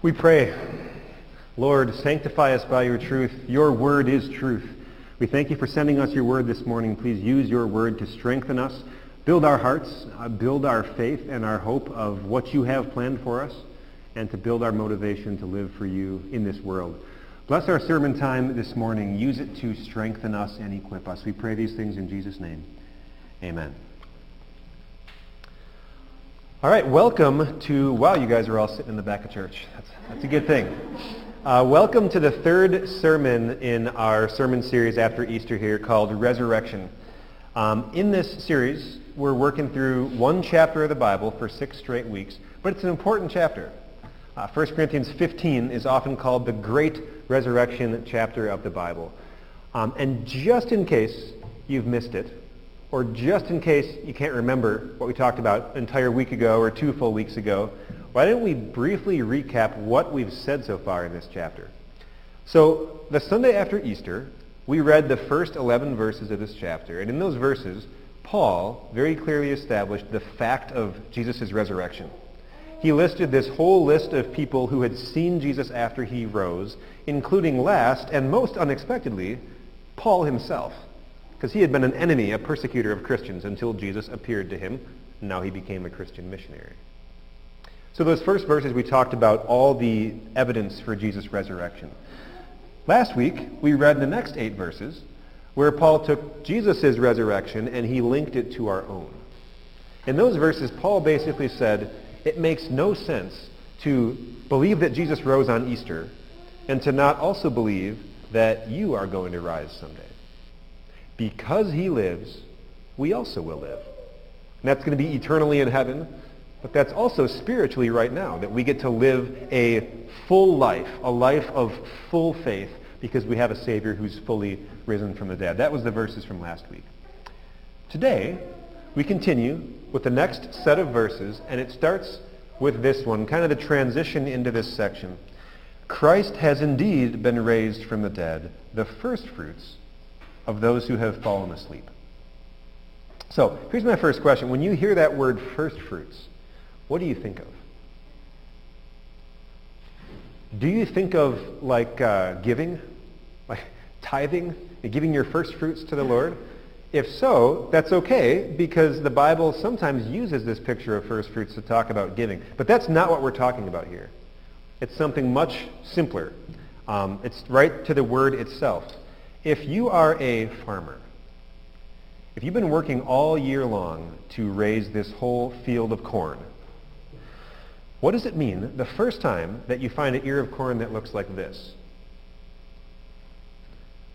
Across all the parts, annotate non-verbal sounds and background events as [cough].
We pray, Lord, sanctify us by your truth. Your word is truth. We thank you for sending us your word this morning. Please use your word to strengthen us, build our hearts, uh, build our faith and our hope of what you have planned for us, and to build our motivation to live for you in this world. Bless our sermon time this morning. Use it to strengthen us and equip us. We pray these things in Jesus' name. Amen. All right, welcome to, wow, you guys are all sitting in the back of church. That's, that's a good thing. Uh, welcome to the third sermon in our sermon series after Easter here called Resurrection. Um, in this series, we're working through one chapter of the Bible for six straight weeks, but it's an important chapter. Uh, 1 Corinthians 15 is often called the great resurrection chapter of the Bible. Um, and just in case you've missed it, or just in case you can't remember what we talked about an entire week ago or two full weeks ago, why don't we briefly recap what we've said so far in this chapter? So the Sunday after Easter, we read the first 11 verses of this chapter. And in those verses, Paul very clearly established the fact of Jesus' resurrection. He listed this whole list of people who had seen Jesus after he rose, including last and most unexpectedly, Paul himself because he had been an enemy, a persecutor of Christians until Jesus appeared to him. Now he became a Christian missionary. So those first verses we talked about all the evidence for Jesus' resurrection. Last week we read the next eight verses where Paul took Jesus' resurrection and he linked it to our own. In those verses, Paul basically said, it makes no sense to believe that Jesus rose on Easter and to not also believe that you are going to rise someday because he lives, we also will live. And that's going to be eternally in heaven, but that's also spiritually right now, that we get to live a full life, a life of full faith, because we have a Savior who's fully risen from the dead. That was the verses from last week. Today, we continue with the next set of verses, and it starts with this one, kind of the transition into this section. Christ has indeed been raised from the dead, the first fruits of those who have fallen asleep. So here's my first question. When you hear that word first fruits, what do you think of? Do you think of like uh, giving, like [laughs] tithing, giving your first fruits to the Lord? If so, that's okay because the Bible sometimes uses this picture of first fruits to talk about giving. But that's not what we're talking about here. It's something much simpler. Um, it's right to the word itself. If you are a farmer, if you've been working all year long to raise this whole field of corn, what does it mean the first time that you find an ear of corn that looks like this?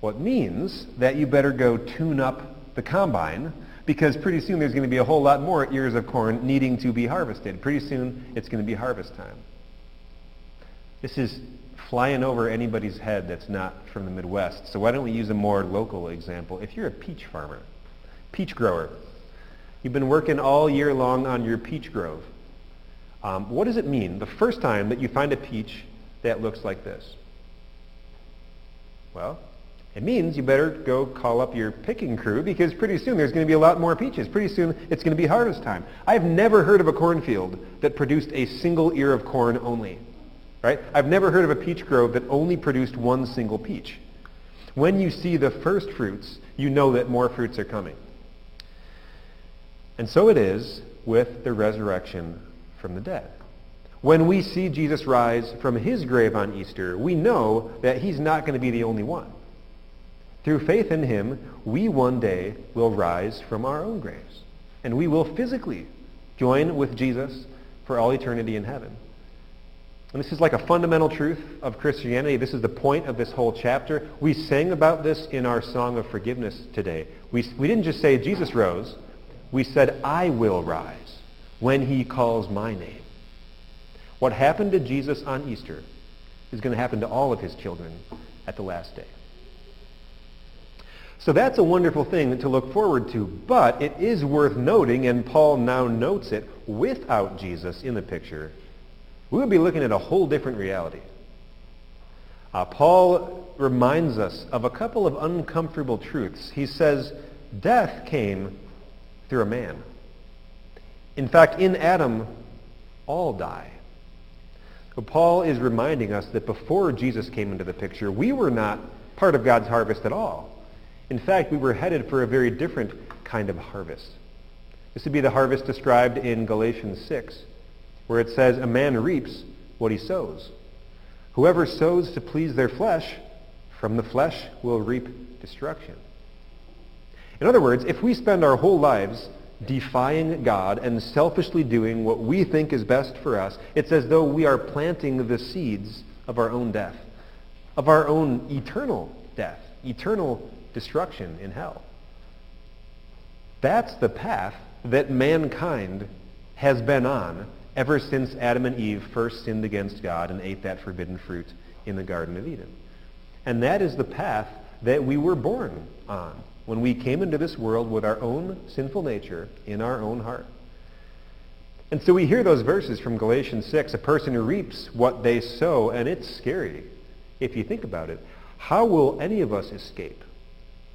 Well, it means that you better go tune up the combine because pretty soon there's going to be a whole lot more ears of corn needing to be harvested. Pretty soon it's going to be harvest time. This is flying over anybody's head that's not from the Midwest. So why don't we use a more local example? If you're a peach farmer, peach grower, you've been working all year long on your peach grove. Um, what does it mean the first time that you find a peach that looks like this? Well, it means you better go call up your picking crew because pretty soon there's going to be a lot more peaches. Pretty soon it's going to be harvest time. I've never heard of a cornfield that produced a single ear of corn only right? I've never heard of a peach grove that only produced one single peach. When you see the first fruits, you know that more fruits are coming. And so it is with the resurrection from the dead. When we see Jesus rise from his grave on Easter, we know that he's not going to be the only one. Through faith in him, we one day will rise from our own graves. And we will physically join with Jesus for all eternity in heaven. And this is like a fundamental truth of Christianity. This is the point of this whole chapter. We sang about this in our song of forgiveness today. We, we didn't just say Jesus rose. We said, I will rise when he calls my name. What happened to Jesus on Easter is going to happen to all of his children at the last day. So that's a wonderful thing to look forward to, but it is worth noting, and Paul now notes it, without Jesus in the picture, we would be looking at a whole different reality. Uh, Paul reminds us of a couple of uncomfortable truths. He says, death came through a man. In fact, in Adam, all die. But Paul is reminding us that before Jesus came into the picture, we were not part of God's harvest at all. In fact, we were headed for a very different kind of harvest. This would be the harvest described in Galatians 6, where it says, a man reaps what he sows. Whoever sows to please their flesh, from the flesh will reap destruction. In other words, if we spend our whole lives defying God and selfishly doing what we think is best for us, it's as though we are planting the seeds of our own death, of our own eternal death, eternal destruction in hell. That's the path that mankind has been on ever since Adam and Eve first sinned against God and ate that forbidden fruit in the Garden of Eden. And that is the path that we were born on when we came into this world with our own sinful nature in our own heart. And so we hear those verses from Galatians 6, a person who reaps what they sow, and it's scary if you think about it. How will any of us escape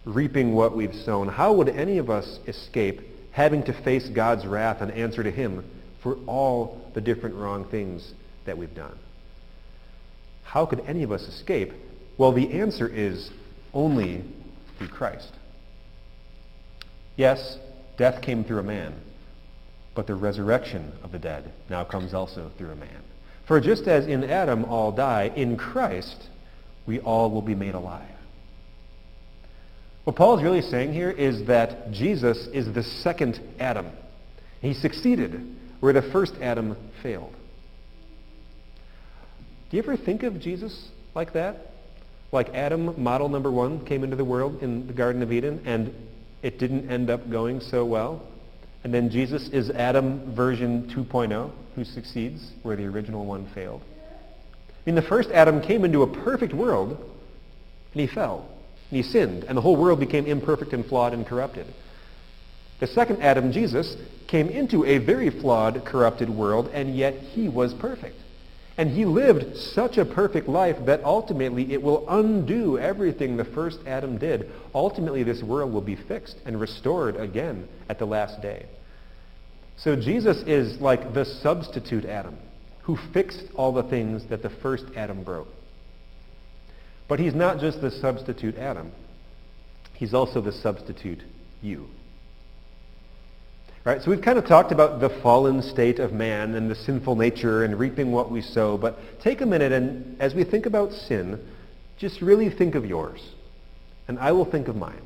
reaping what we've sown? How would any of us escape having to face God's wrath and answer to him for all the different wrong things that we've done? How could any of us escape? Well, the answer is only through Christ. Yes, death came through a man, but the resurrection of the dead now comes also through a man. For just as in Adam all die, in Christ we all will be made alive. What Paul is really saying here is that Jesus is the second Adam. He succeeded where the first Adam failed. Do you ever think of Jesus like that? Like Adam, model number one, came into the world in the Garden of Eden, and it didn't end up going so well. And then Jesus is Adam version 2.0, who succeeds where the original one failed. I mean, the first Adam came into a perfect world, and he fell. And he sinned, and the whole world became imperfect and flawed and corrupted. The second Adam, Jesus, came into a very flawed, corrupted world, and yet he was perfect. And he lived such a perfect life that ultimately it will undo everything the first Adam did. Ultimately, this world will be fixed and restored again at the last day. So Jesus is like the substitute Adam who fixed all the things that the first Adam broke. But he's not just the substitute Adam. He's also the substitute you. Right, so we've kind of talked about the fallen state of man and the sinful nature and reaping what we sow, but take a minute and as we think about sin, just really think of yours, and I will think of mine.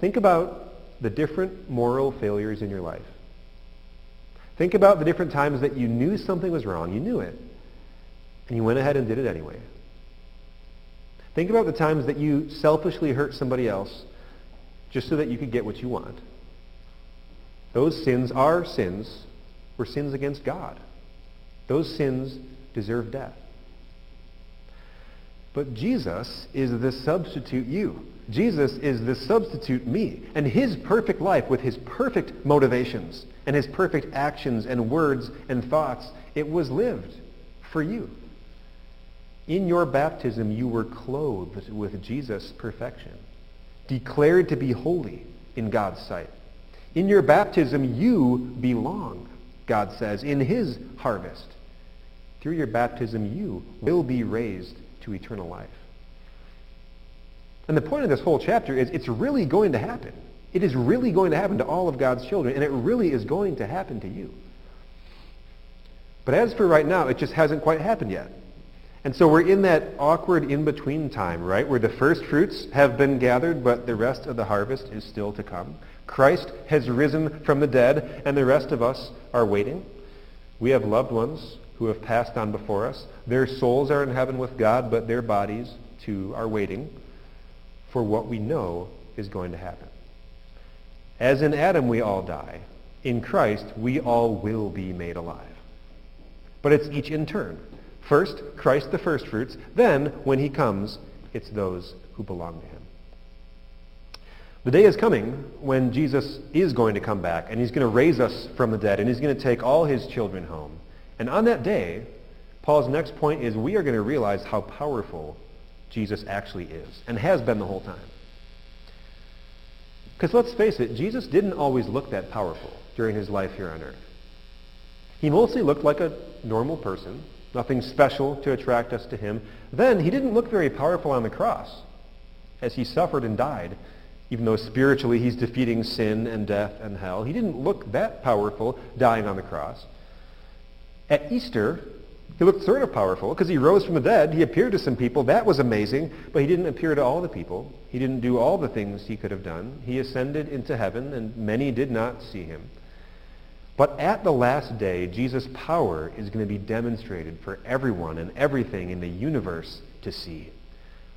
Think about the different moral failures in your life. Think about the different times that you knew something was wrong, you knew it, and you went ahead and did it anyway. Think about the times that you selfishly hurt somebody else just so that you could get what you want. Those sins are sins, were sins against God. Those sins deserve death. But Jesus is the substitute you. Jesus is the substitute me. And his perfect life with his perfect motivations and his perfect actions and words and thoughts, it was lived for you. In your baptism, you were clothed with Jesus' perfection, declared to be holy in God's sight. In your baptism, you belong, God says, in his harvest. Through your baptism, you will be raised to eternal life. And the point of this whole chapter is it's really going to happen. It is really going to happen to all of God's children, and it really is going to happen to you. But as for right now, it just hasn't quite happened yet. And so we're in that awkward in-between time, right, where the first fruits have been gathered, but the rest of the harvest is still to come. Christ has risen from the dead, and the rest of us are waiting. We have loved ones who have passed on before us. Their souls are in heaven with God, but their bodies, too, are waiting for what we know is going to happen. As in Adam we all die, in Christ we all will be made alive. But it's each in turn. First, Christ the firstfruits. Then, when he comes, it's those who belong to him. The day is coming when Jesus is going to come back, and he's going to raise us from the dead, and he's going to take all his children home. And on that day, Paul's next point is we are going to realize how powerful Jesus actually is, and has been the whole time. Because let's face it, Jesus didn't always look that powerful during his life here on earth. He mostly looked like a normal person nothing special to attract us to him. Then he didn't look very powerful on the cross as he suffered and died. Even though spiritually he's defeating sin and death and hell, he didn't look that powerful dying on the cross. At Easter, he looked sort of powerful because he rose from the dead. He appeared to some people. That was amazing. But he didn't appear to all the people. He didn't do all the things he could have done. He ascended into heaven, and many did not see him. But at the last day, Jesus' power is going to be demonstrated for everyone and everything in the universe to see.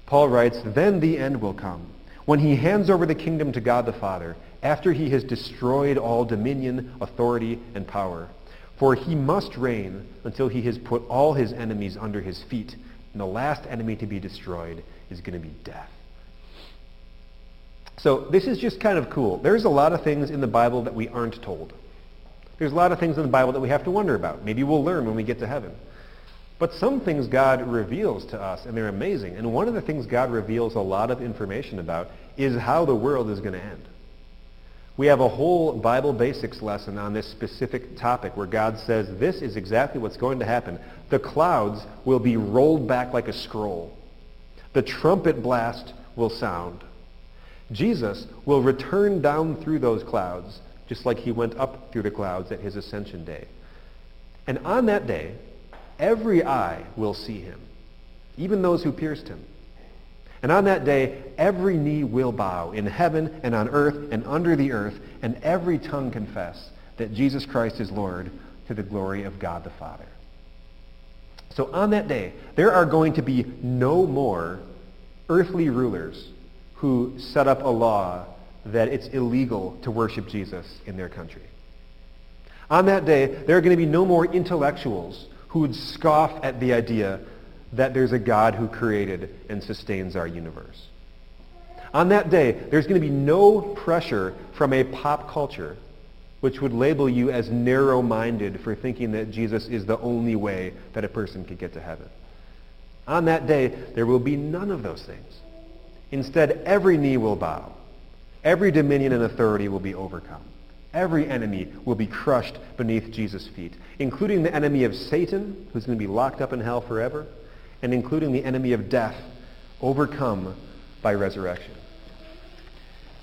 Paul writes, Then the end will come, when he hands over the kingdom to God the Father, after he has destroyed all dominion, authority, and power. For he must reign until he has put all his enemies under his feet. And the last enemy to be destroyed is going to be death. So this is just kind of cool. There's a lot of things in the Bible that we aren't told. There's a lot of things in the Bible that we have to wonder about. Maybe we'll learn when we get to heaven. But some things God reveals to us, and they're amazing. And one of the things God reveals a lot of information about is how the world is going to end. We have a whole Bible basics lesson on this specific topic where God says this is exactly what's going to happen. The clouds will be rolled back like a scroll. The trumpet blast will sound. Jesus will return down through those clouds just like he went up through the clouds at his ascension day. And on that day, every eye will see him, even those who pierced him. And on that day, every knee will bow in heaven and on earth and under the earth, and every tongue confess that Jesus Christ is Lord to the glory of God the Father. So on that day, there are going to be no more earthly rulers who set up a law that it's illegal to worship Jesus in their country. On that day, there are going to be no more intellectuals who would scoff at the idea that there's a God who created and sustains our universe. On that day, there's going to be no pressure from a pop culture which would label you as narrow-minded for thinking that Jesus is the only way that a person could get to heaven. On that day, there will be none of those things. Instead, every knee will bow. Every dominion and authority will be overcome. Every enemy will be crushed beneath Jesus' feet, including the enemy of Satan, who's going to be locked up in hell forever, and including the enemy of death, overcome by resurrection.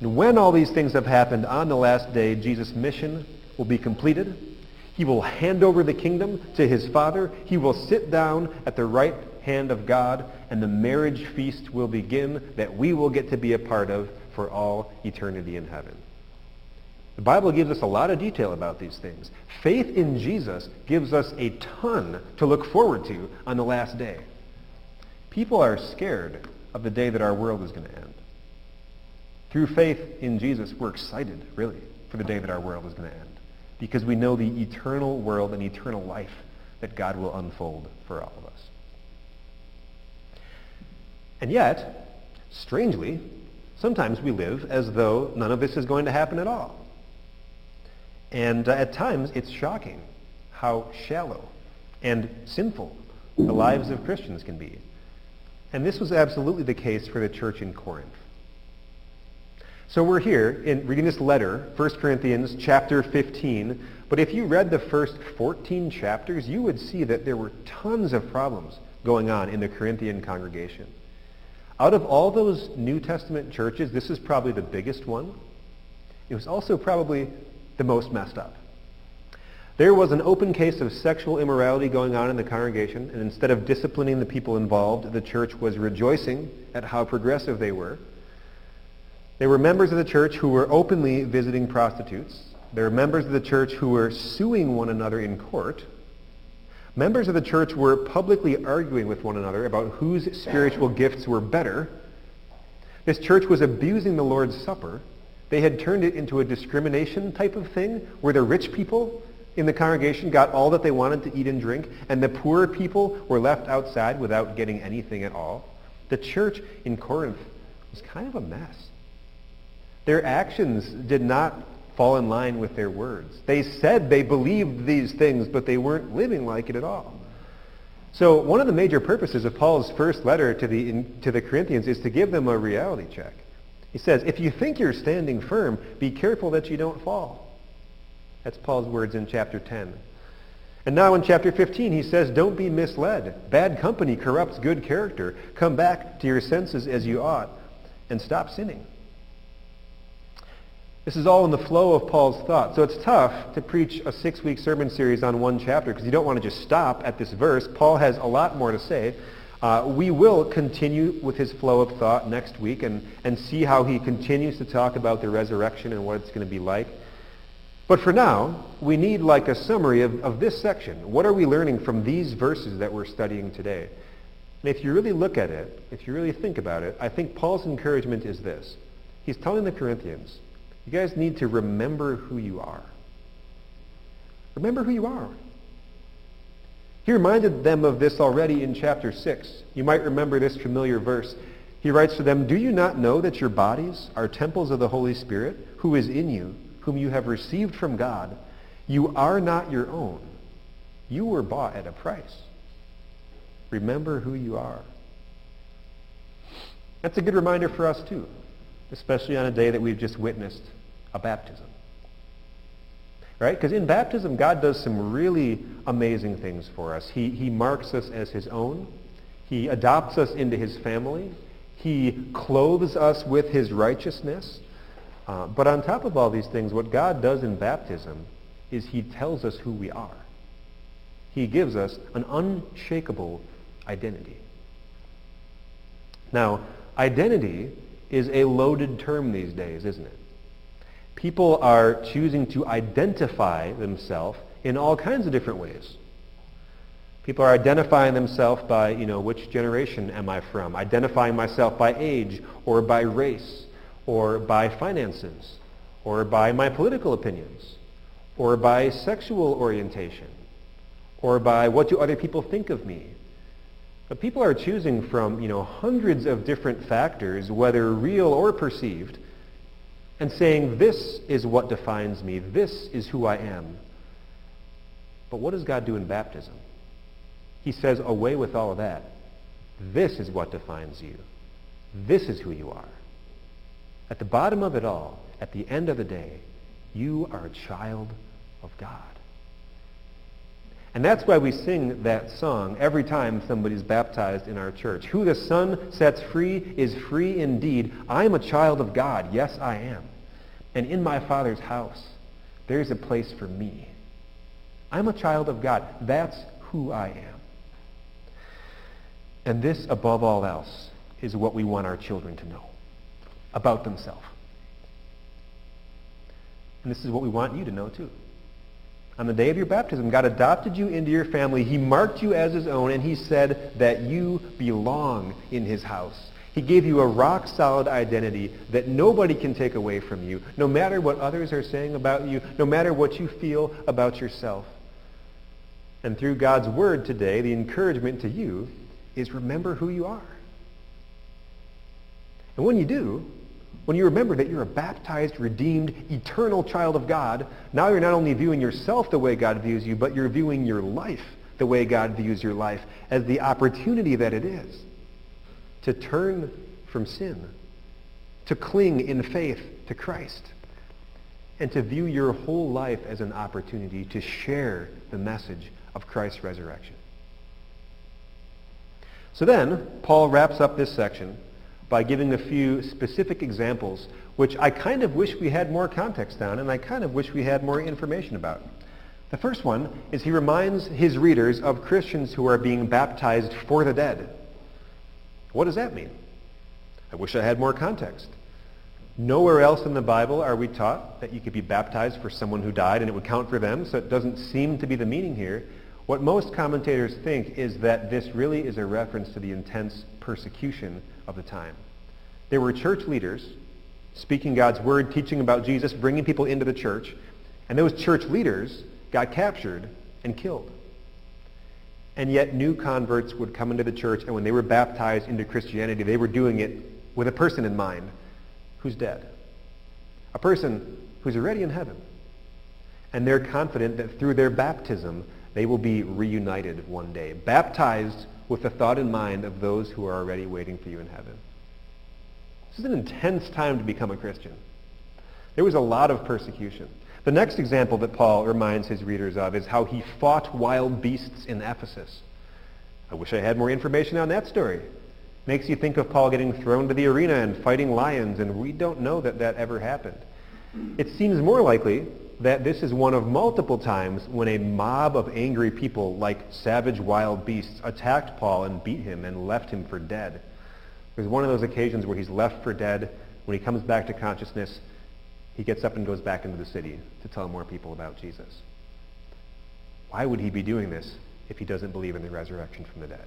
And when all these things have happened on the last day, Jesus' mission will be completed. He will hand over the kingdom to his Father. He will sit down at the right hand of God, and the marriage feast will begin that we will get to be a part of for all eternity in heaven. The Bible gives us a lot of detail about these things. Faith in Jesus gives us a ton to look forward to on the last day. People are scared of the day that our world is going to end. Through faith in Jesus, we're excited, really, for the day that our world is going to end. Because we know the eternal world and eternal life that God will unfold for all of us. And yet, strangely, sometimes we live as though none of this is going to happen at all. And uh, at times, it's shocking how shallow and sinful the lives of Christians can be. And this was absolutely the case for the church in Corinth. So we're here in reading this letter, 1 Corinthians chapter 15. But if you read the first 14 chapters, you would see that there were tons of problems going on in the Corinthian congregation. Out of all those New Testament churches, this is probably the biggest one. It was also probably the most messed up. There was an open case of sexual immorality going on in the congregation, and instead of disciplining the people involved, the church was rejoicing at how progressive they were. There were members of the church who were openly visiting prostitutes. There were members of the church who were suing one another in court. Members of the church were publicly arguing with one another about whose spiritual gifts were better. This church was abusing the Lord's Supper. They had turned it into a discrimination type of thing where the rich people in the congregation got all that they wanted to eat and drink, and the poor people were left outside without getting anything at all. The church in Corinth was kind of a mess. Their actions did not fall in line with their words. They said they believed these things, but they weren't living like it at all. So one of the major purposes of Paul's first letter to the, in, to the Corinthians is to give them a reality check. He says, if you think you're standing firm, be careful that you don't fall. That's Paul's words in chapter 10. And now in chapter 15, he says, don't be misled. Bad company corrupts good character. Come back to your senses as you ought and stop sinning. This is all in the flow of Paul's thought. So it's tough to preach a six-week sermon series on one chapter because you don't want to just stop at this verse. Paul has a lot more to say. Uh, we will continue with his flow of thought next week and, and see how he continues to talk about the resurrection and what it's going to be like. But for now, we need like a summary of, of this section. What are we learning from these verses that we're studying today? And if you really look at it, if you really think about it, I think Paul's encouragement is this. He's telling the Corinthians, you guys need to remember who you are. Remember who you are. He reminded them of this already in chapter 6. You might remember this familiar verse. He writes to them, Do you not know that your bodies are temples of the Holy Spirit, who is in you, whom you have received from God, you are not your own. You were bought at a price. Remember who you are. That's a good reminder for us too, especially on a day that we've just witnessed a baptism. Right? Because in baptism, God does some really amazing things for us. He, he marks us as his own. He adopts us into his family. He clothes us with his righteousness. Uh, but on top of all these things, what God does in baptism is he tells us who we are. He gives us an unshakable identity. Now, identity is a loaded term these days, isn't it? People are choosing to identify themselves in all kinds of different ways. People are identifying themselves by, you know, which generation am I from? Identifying myself by age or by race or by finances, or by my political opinions, or by sexual orientation, or by what do other people think of me. But people are choosing from, you know, hundreds of different factors, whether real or perceived, and saying, this is what defines me. This is who I am. But what does God do in baptism? He says, away with all of that. This is what defines you. This is who you are. At the bottom of it all, at the end of the day, you are a child of God. And that's why we sing that song every time somebody's baptized in our church. Who the Son sets free is free indeed. I am a child of God. Yes, I am. And in my Father's house, there's a place for me. I'm a child of God. That's who I am. And this, above all else, is what we want our children to know about themselves. And this is what we want you to know too. On the day of your baptism, God adopted you into your family. He marked you as his own, and he said that you belong in his house. He gave you a rock-solid identity that nobody can take away from you, no matter what others are saying about you, no matter what you feel about yourself. And through God's word today, the encouragement to you is remember who you are. And when you do, when you remember that you're a baptized, redeemed, eternal child of God, now you're not only viewing yourself the way God views you, but you're viewing your life the way God views your life as the opportunity that it is to turn from sin, to cling in faith to Christ, and to view your whole life as an opportunity to share the message of Christ's resurrection. So then, Paul wraps up this section by giving a few specific examples, which I kind of wish we had more context on, and I kind of wish we had more information about. The first one is he reminds his readers of Christians who are being baptized for the dead. What does that mean? I wish I had more context. Nowhere else in the Bible are we taught that you could be baptized for someone who died and it would count for them, so it doesn't seem to be the meaning here. What most commentators think is that this really is a reference to the intense persecution of the time. There were church leaders speaking God's word, teaching about Jesus, bringing people into the church, and those church leaders got captured and killed. And yet new converts would come into the church, and when they were baptized into Christianity, they were doing it with a person in mind who's dead. A person who's already in heaven. And they're confident that through their baptism, they will be reunited one day, baptized with the thought in mind of those who are already waiting for you in heaven. This is an intense time to become a Christian. There was a lot of persecution. The next example that Paul reminds his readers of is how he fought wild beasts in Ephesus. I wish I had more information on that story. Makes you think of Paul getting thrown to the arena and fighting lions, and we don't know that that ever happened. It seems more likely that this is one of multiple times when a mob of angry people like savage wild beasts attacked Paul and beat him and left him for dead. There's one of those occasions where he's left for dead. When he comes back to consciousness, he gets up and goes back into the city to tell more people about Jesus. Why would he be doing this if he doesn't believe in the resurrection from the dead?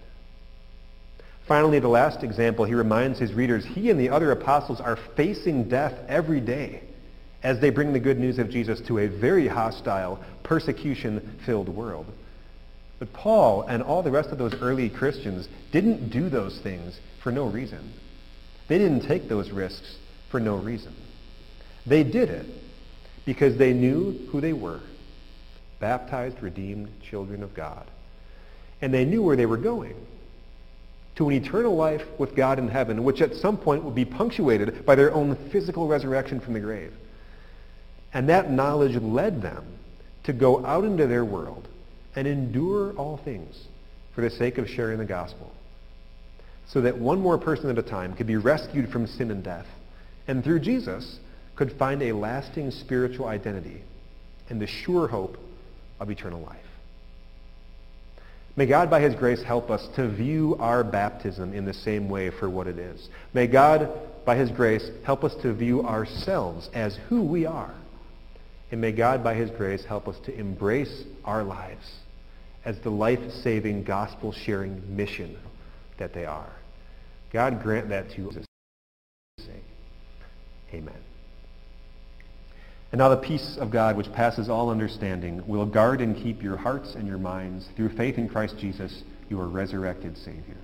Finally, the last example, he reminds his readers he and the other apostles are facing death every day as they bring the good news of Jesus to a very hostile, persecution-filled world. But Paul and all the rest of those early Christians didn't do those things for no reason. They didn't take those risks for no reason. They did it because they knew who they were, baptized, redeemed children of God. And they knew where they were going, to an eternal life with God in heaven, which at some point would be punctuated by their own physical resurrection from the grave. And that knowledge led them to go out into their world and endure all things for the sake of sharing the gospel. So that one more person at a time could be rescued from sin and death. And through Jesus could find a lasting spiritual identity and the sure hope of eternal life. May God, by his grace, help us to view our baptism in the same way for what it is. May God, by his grace, help us to view ourselves as who we are and may God, by his grace, help us to embrace our lives as the life-saving, gospel-sharing mission that they are. God grant that to us. Amen. And now the peace of God, which passes all understanding, will guard and keep your hearts and your minds through faith in Christ Jesus, your resurrected Savior.